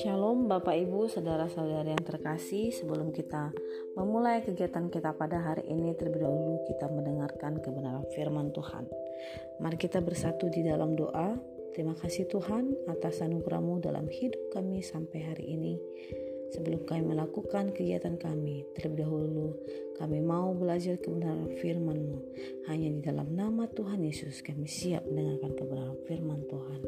Shalom Bapak Ibu, saudara-saudari yang terkasih. Sebelum kita memulai kegiatan kita pada hari ini Terlebih dahulu kita mendengarkan kebenaran firman Tuhan. Mari kita bersatu di dalam doa. Terima kasih Tuhan atas anugerahmu dalam hidup kami sampai hari ini Sebelum kami melakukan kegiatan kami. Terlebih dahulu kami mau belajar kebenaran firman-Mu. Hanya di dalam nama Tuhan Yesus kami siap mendengarkan kebenaran firman Tuhan.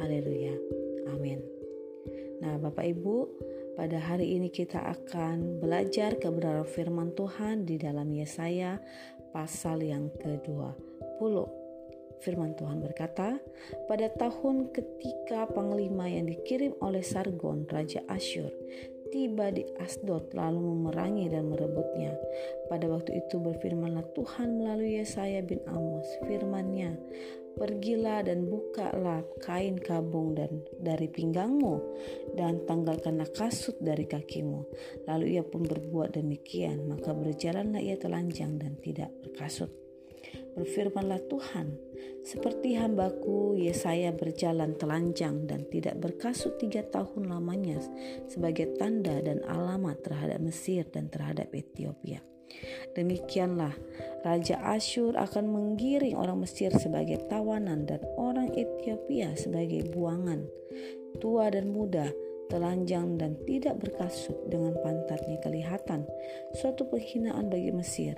Haleluya. Amin. Nah, Bapak Ibu, pada hari ini kita akan belajar kebenaran firman Tuhan di dalam Yesaya pasal yang ke-20. Firman Tuhan berkata, pada tahun ketika panglima yang dikirim oleh Sargon, Raja Asyur, tiba di Asdod lalu memerangi dan merebutnya. Pada waktu itu berfirmanlah Tuhan melalui Yesaya bin Amos, firmannya, Pergilah dan bukalah kain kabung dan dari pinggangmu dan tanggalkanlah kasut dari kakimu. Lalu ia pun berbuat demikian, maka berjalanlah ia telanjang dan tidak berkasut. Berfirmanlah Tuhan, seperti hambaku Yesaya berjalan telanjang dan tidak berkasut tiga tahun lamanya sebagai tanda dan alamat terhadap Mesir dan terhadap Ethiopia. Demikianlah Raja Asyur akan menggiring orang Mesir sebagai tawanan dan orang Ethiopia sebagai buangan. Tua dan muda, telanjang dan tidak berkasut dengan pantatnya kelihatan, suatu penghinaan bagi Mesir.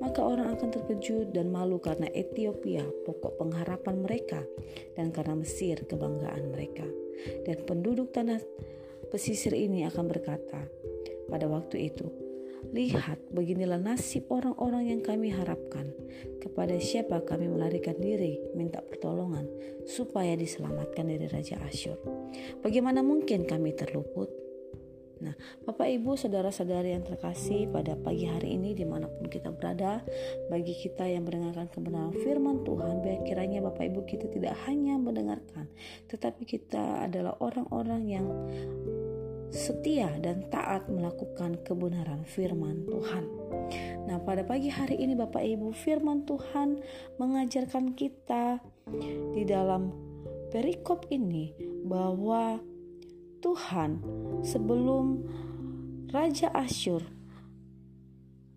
Maka orang akan terkejut dan malu karena Ethiopia pokok pengharapan mereka dan karena Mesir kebanggaan mereka. Dan penduduk tanah pesisir ini akan berkata, pada waktu itu, Lihat, beginilah nasib orang-orang yang kami harapkan. Kepada siapa kami melarikan diri, minta pertolongan, supaya diselamatkan dari Raja Asyur. Bagaimana mungkin kami terluput? Nah, Bapak Ibu, saudara-saudari yang terkasih, pada pagi hari ini di mana pun kita berada, bagi kita yang mendengarkan kebenaran firman Tuhan, biar kiranya Bapak Ibu kita tidak hanya mendengarkan, tetapi kita adalah orang-orang yang setia dan taat melakukan kebenaran firman Tuhan. Nah, pada pagi hari ini Bapak Ibu, firman Tuhan mengajarkan kita di dalam perikop ini bahwa Tuhan sebelum Raja Asyur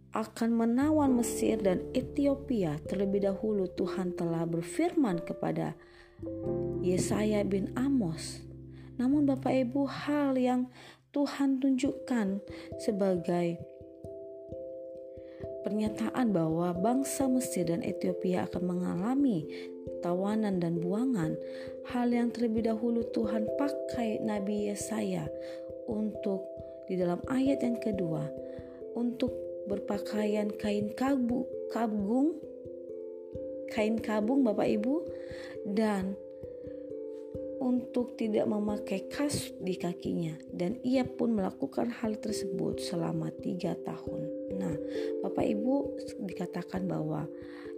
akan menawan Mesir dan Ethiopia terlebih dahulu Tuhan telah berfirman kepada Yesaya bin Amos namun Bapak Ibu hal yang Tuhan tunjukkan sebagai pernyataan bahwa bangsa Mesir dan Ethiopia akan mengalami tawanan dan buangan, hal yang terlebih dahulu Tuhan pakai Nabi Yesaya untuk di dalam ayat yang kedua untuk berpakaian kain kabu, kabung, kain kabung Bapak Ibu dan untuk tidak memakai kasut di kakinya dan ia pun melakukan hal tersebut selama tiga tahun. Nah, Bapak Ibu dikatakan bahwa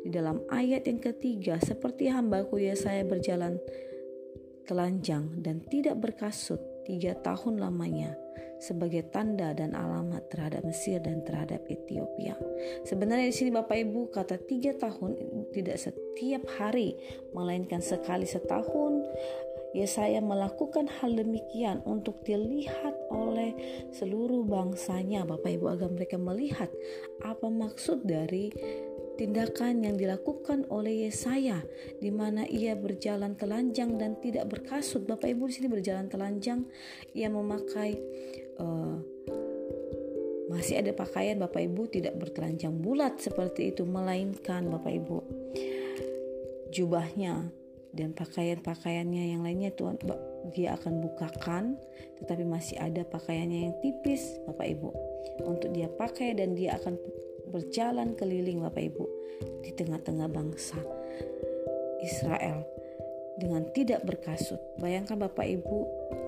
di dalam ayat yang ketiga seperti hambaku ya saya berjalan telanjang dan tidak berkasut tiga tahun lamanya sebagai tanda dan alamat terhadap Mesir dan terhadap Ethiopia. Sebenarnya di sini Bapak Ibu kata tiga tahun tidak setiap hari melainkan sekali setahun Yesaya melakukan hal demikian untuk dilihat oleh seluruh bangsanya, Bapak Ibu, agar mereka melihat apa maksud dari tindakan yang dilakukan oleh Yesaya di mana ia berjalan telanjang dan tidak berkasut. Bapak Ibu di sini berjalan telanjang, ia memakai uh, masih ada pakaian Bapak Ibu tidak bertelanjang bulat seperti itu melainkan Bapak Ibu jubahnya dan pakaian-pakaiannya yang lainnya Tuhan dia akan bukakan tetapi masih ada pakaiannya yang tipis Bapak Ibu untuk dia pakai dan dia akan berjalan keliling Bapak Ibu di tengah-tengah bangsa Israel dengan tidak berkasut. Bayangkan Bapak Ibu,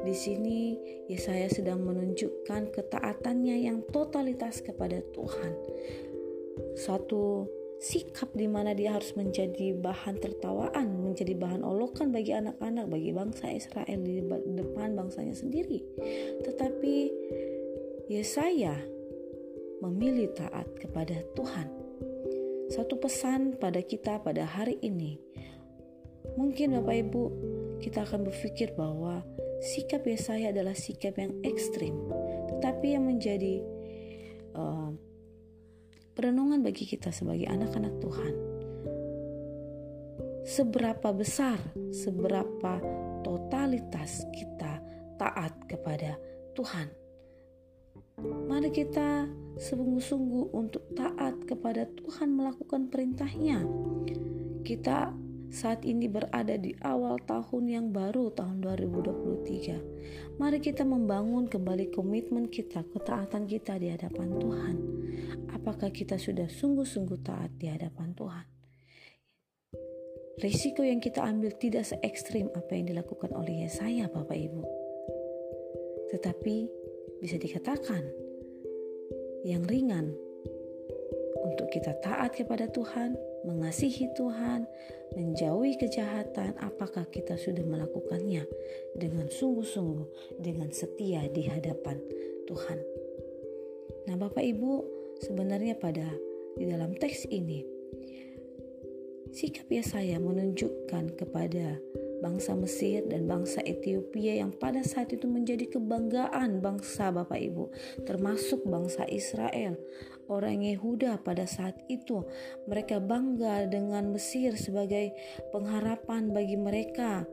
di sini Yesaya sedang menunjukkan ketaatannya yang totalitas kepada Tuhan. Suatu sikap di mana dia harus menjadi bahan tertawaan, menjadi bahan olokan bagi anak-anak, bagi bangsa Israel di depan bangsanya sendiri. Tetapi Yesaya memilih taat kepada Tuhan. Satu pesan pada kita pada hari ini Mungkin Bapak Ibu kita akan berpikir bahwa sikap Yesaya adalah sikap yang ekstrim, tetapi yang menjadi uh, perenungan bagi kita sebagai anak-anak Tuhan. Seberapa besar, seberapa totalitas kita taat kepada Tuhan. Mari kita sungguh-sungguh untuk taat kepada Tuhan melakukan perintahnya. Kita saat ini berada di awal tahun yang baru tahun 2023. Mari kita membangun kembali komitmen kita, ketaatan kita di hadapan Tuhan. Apakah kita sudah sungguh-sungguh taat di hadapan Tuhan? Risiko yang kita ambil tidak se ekstrim apa yang dilakukan oleh Yesaya Bapak Ibu. Tetapi bisa dikatakan yang ringan untuk kita taat kepada Tuhan, mengasihi Tuhan, menjauhi kejahatan, apakah kita sudah melakukannya dengan sungguh-sungguh, dengan setia di hadapan Tuhan. Nah, Bapak Ibu, sebenarnya pada di dalam teks ini sikap Yesaya menunjukkan kepada bangsa Mesir dan bangsa Ethiopia yang pada saat itu menjadi kebanggaan bangsa Bapak Ibu, termasuk bangsa Israel. Orang Yehuda pada saat itu mereka bangga dengan Mesir sebagai pengharapan bagi mereka.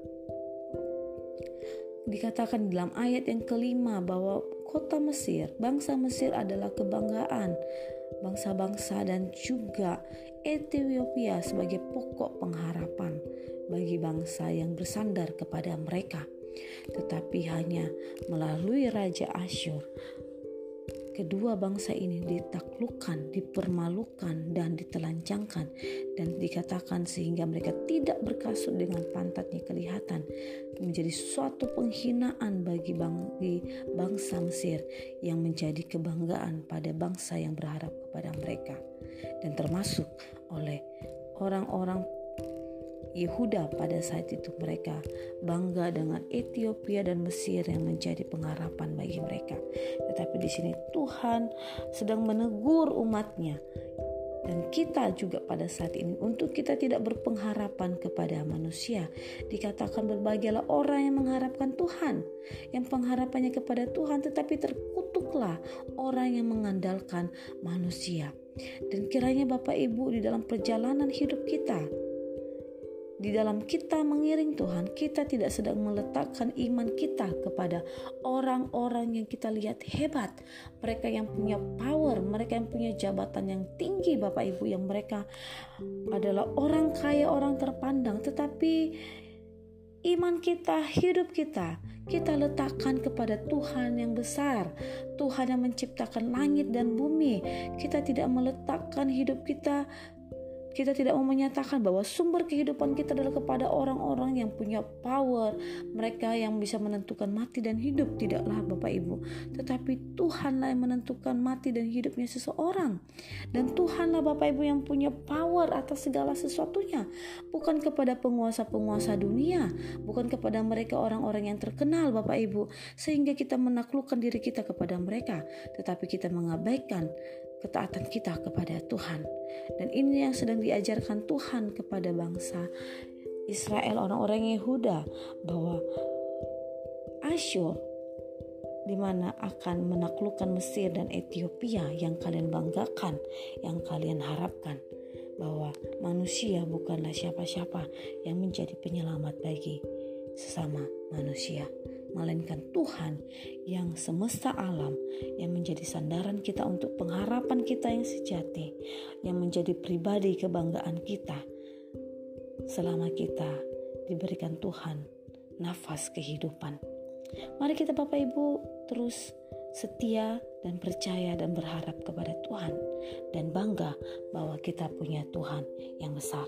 Dikatakan dalam ayat yang kelima bahwa kota Mesir, bangsa Mesir adalah kebanggaan bangsa-bangsa dan juga Ethiopia sebagai pokok pengharapan bagi bangsa yang bersandar kepada mereka. Tetapi hanya melalui Raja Asyur, kedua bangsa ini ditaklukkan, dipermalukan, dan ditelanjangkan, dan dikatakan sehingga mereka tidak berkasut dengan pantatnya kelihatan, menjadi suatu penghinaan bagi bangsa Mesir yang menjadi kebanggaan pada bangsa yang berharap kepada mereka, dan termasuk oleh orang-orang Yehuda pada saat itu mereka bangga dengan Ethiopia dan Mesir yang menjadi pengharapan bagi mereka. Tetapi di sini Tuhan sedang menegur umatnya dan kita juga pada saat ini untuk kita tidak berpengharapan kepada manusia dikatakan berbahagialah orang yang mengharapkan Tuhan yang pengharapannya kepada Tuhan tetapi terkutuklah orang yang mengandalkan manusia dan kiranya Bapak Ibu di dalam perjalanan hidup kita di dalam kita mengiring Tuhan, kita tidak sedang meletakkan iman kita kepada orang-orang yang kita lihat hebat, mereka yang punya power, mereka yang punya jabatan yang tinggi, Bapak Ibu, yang mereka adalah orang kaya, orang terpandang, tetapi iman kita, hidup kita, kita letakkan kepada Tuhan yang besar, Tuhan yang menciptakan langit dan bumi. Kita tidak meletakkan hidup kita kita tidak mau menyatakan bahwa sumber kehidupan kita adalah kepada orang-orang yang punya power, mereka yang bisa menentukan mati dan hidup, tidaklah Bapak Ibu. Tetapi Tuhanlah yang menentukan mati dan hidupnya seseorang. Dan Tuhanlah Bapak Ibu yang punya power atas segala sesuatunya. Bukan kepada penguasa-penguasa dunia, bukan kepada mereka orang-orang yang terkenal Bapak Ibu. Sehingga kita menaklukkan diri kita kepada mereka. Tetapi kita mengabaikan ketaatan kita kepada Tuhan. Dan ini yang sedang diajarkan Tuhan kepada bangsa Israel, orang-orang Yehuda, bahwa Asyur di mana akan menaklukkan Mesir dan Ethiopia yang kalian banggakan, yang kalian harapkan bahwa manusia bukanlah siapa-siapa yang menjadi penyelamat bagi sesama manusia melainkan Tuhan yang semesta alam yang menjadi sandaran kita untuk pengharapan kita yang sejati, yang menjadi pribadi kebanggaan kita selama kita diberikan Tuhan nafas kehidupan. Mari kita Bapak Ibu terus setia dan percaya dan berharap kepada Tuhan dan bangga bahwa kita punya Tuhan yang besar.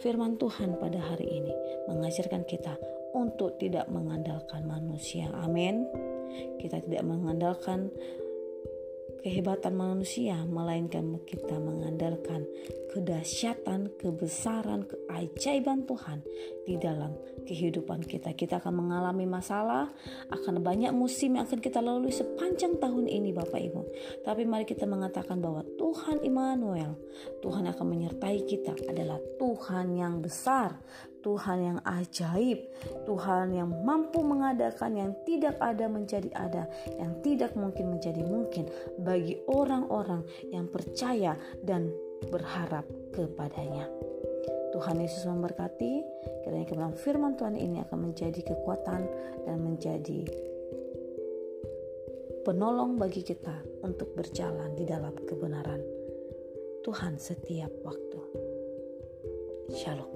Firman Tuhan pada hari ini mengajarkan kita untuk tidak mengandalkan manusia. Amin. Kita tidak mengandalkan kehebatan manusia, melainkan kita mengandalkan kedahsyatan, kebesaran, keajaiban Tuhan di dalam kehidupan kita. Kita akan mengalami masalah, akan banyak musim yang akan kita lalui sepanjang tahun ini Bapak Ibu. Tapi mari kita mengatakan bahwa Tuhan Immanuel, Tuhan akan menyertai kita adalah Tuhan yang besar, Tuhan yang ajaib, Tuhan yang mampu mengadakan yang tidak ada menjadi ada, yang tidak mungkin menjadi mungkin bagi orang-orang yang percaya dan berharap kepadanya. Tuhan Yesus memberkati, kiranya kebenaran firman Tuhan ini akan menjadi kekuatan dan menjadi penolong bagi kita untuk berjalan di dalam kebenaran Tuhan setiap waktu. Shalom.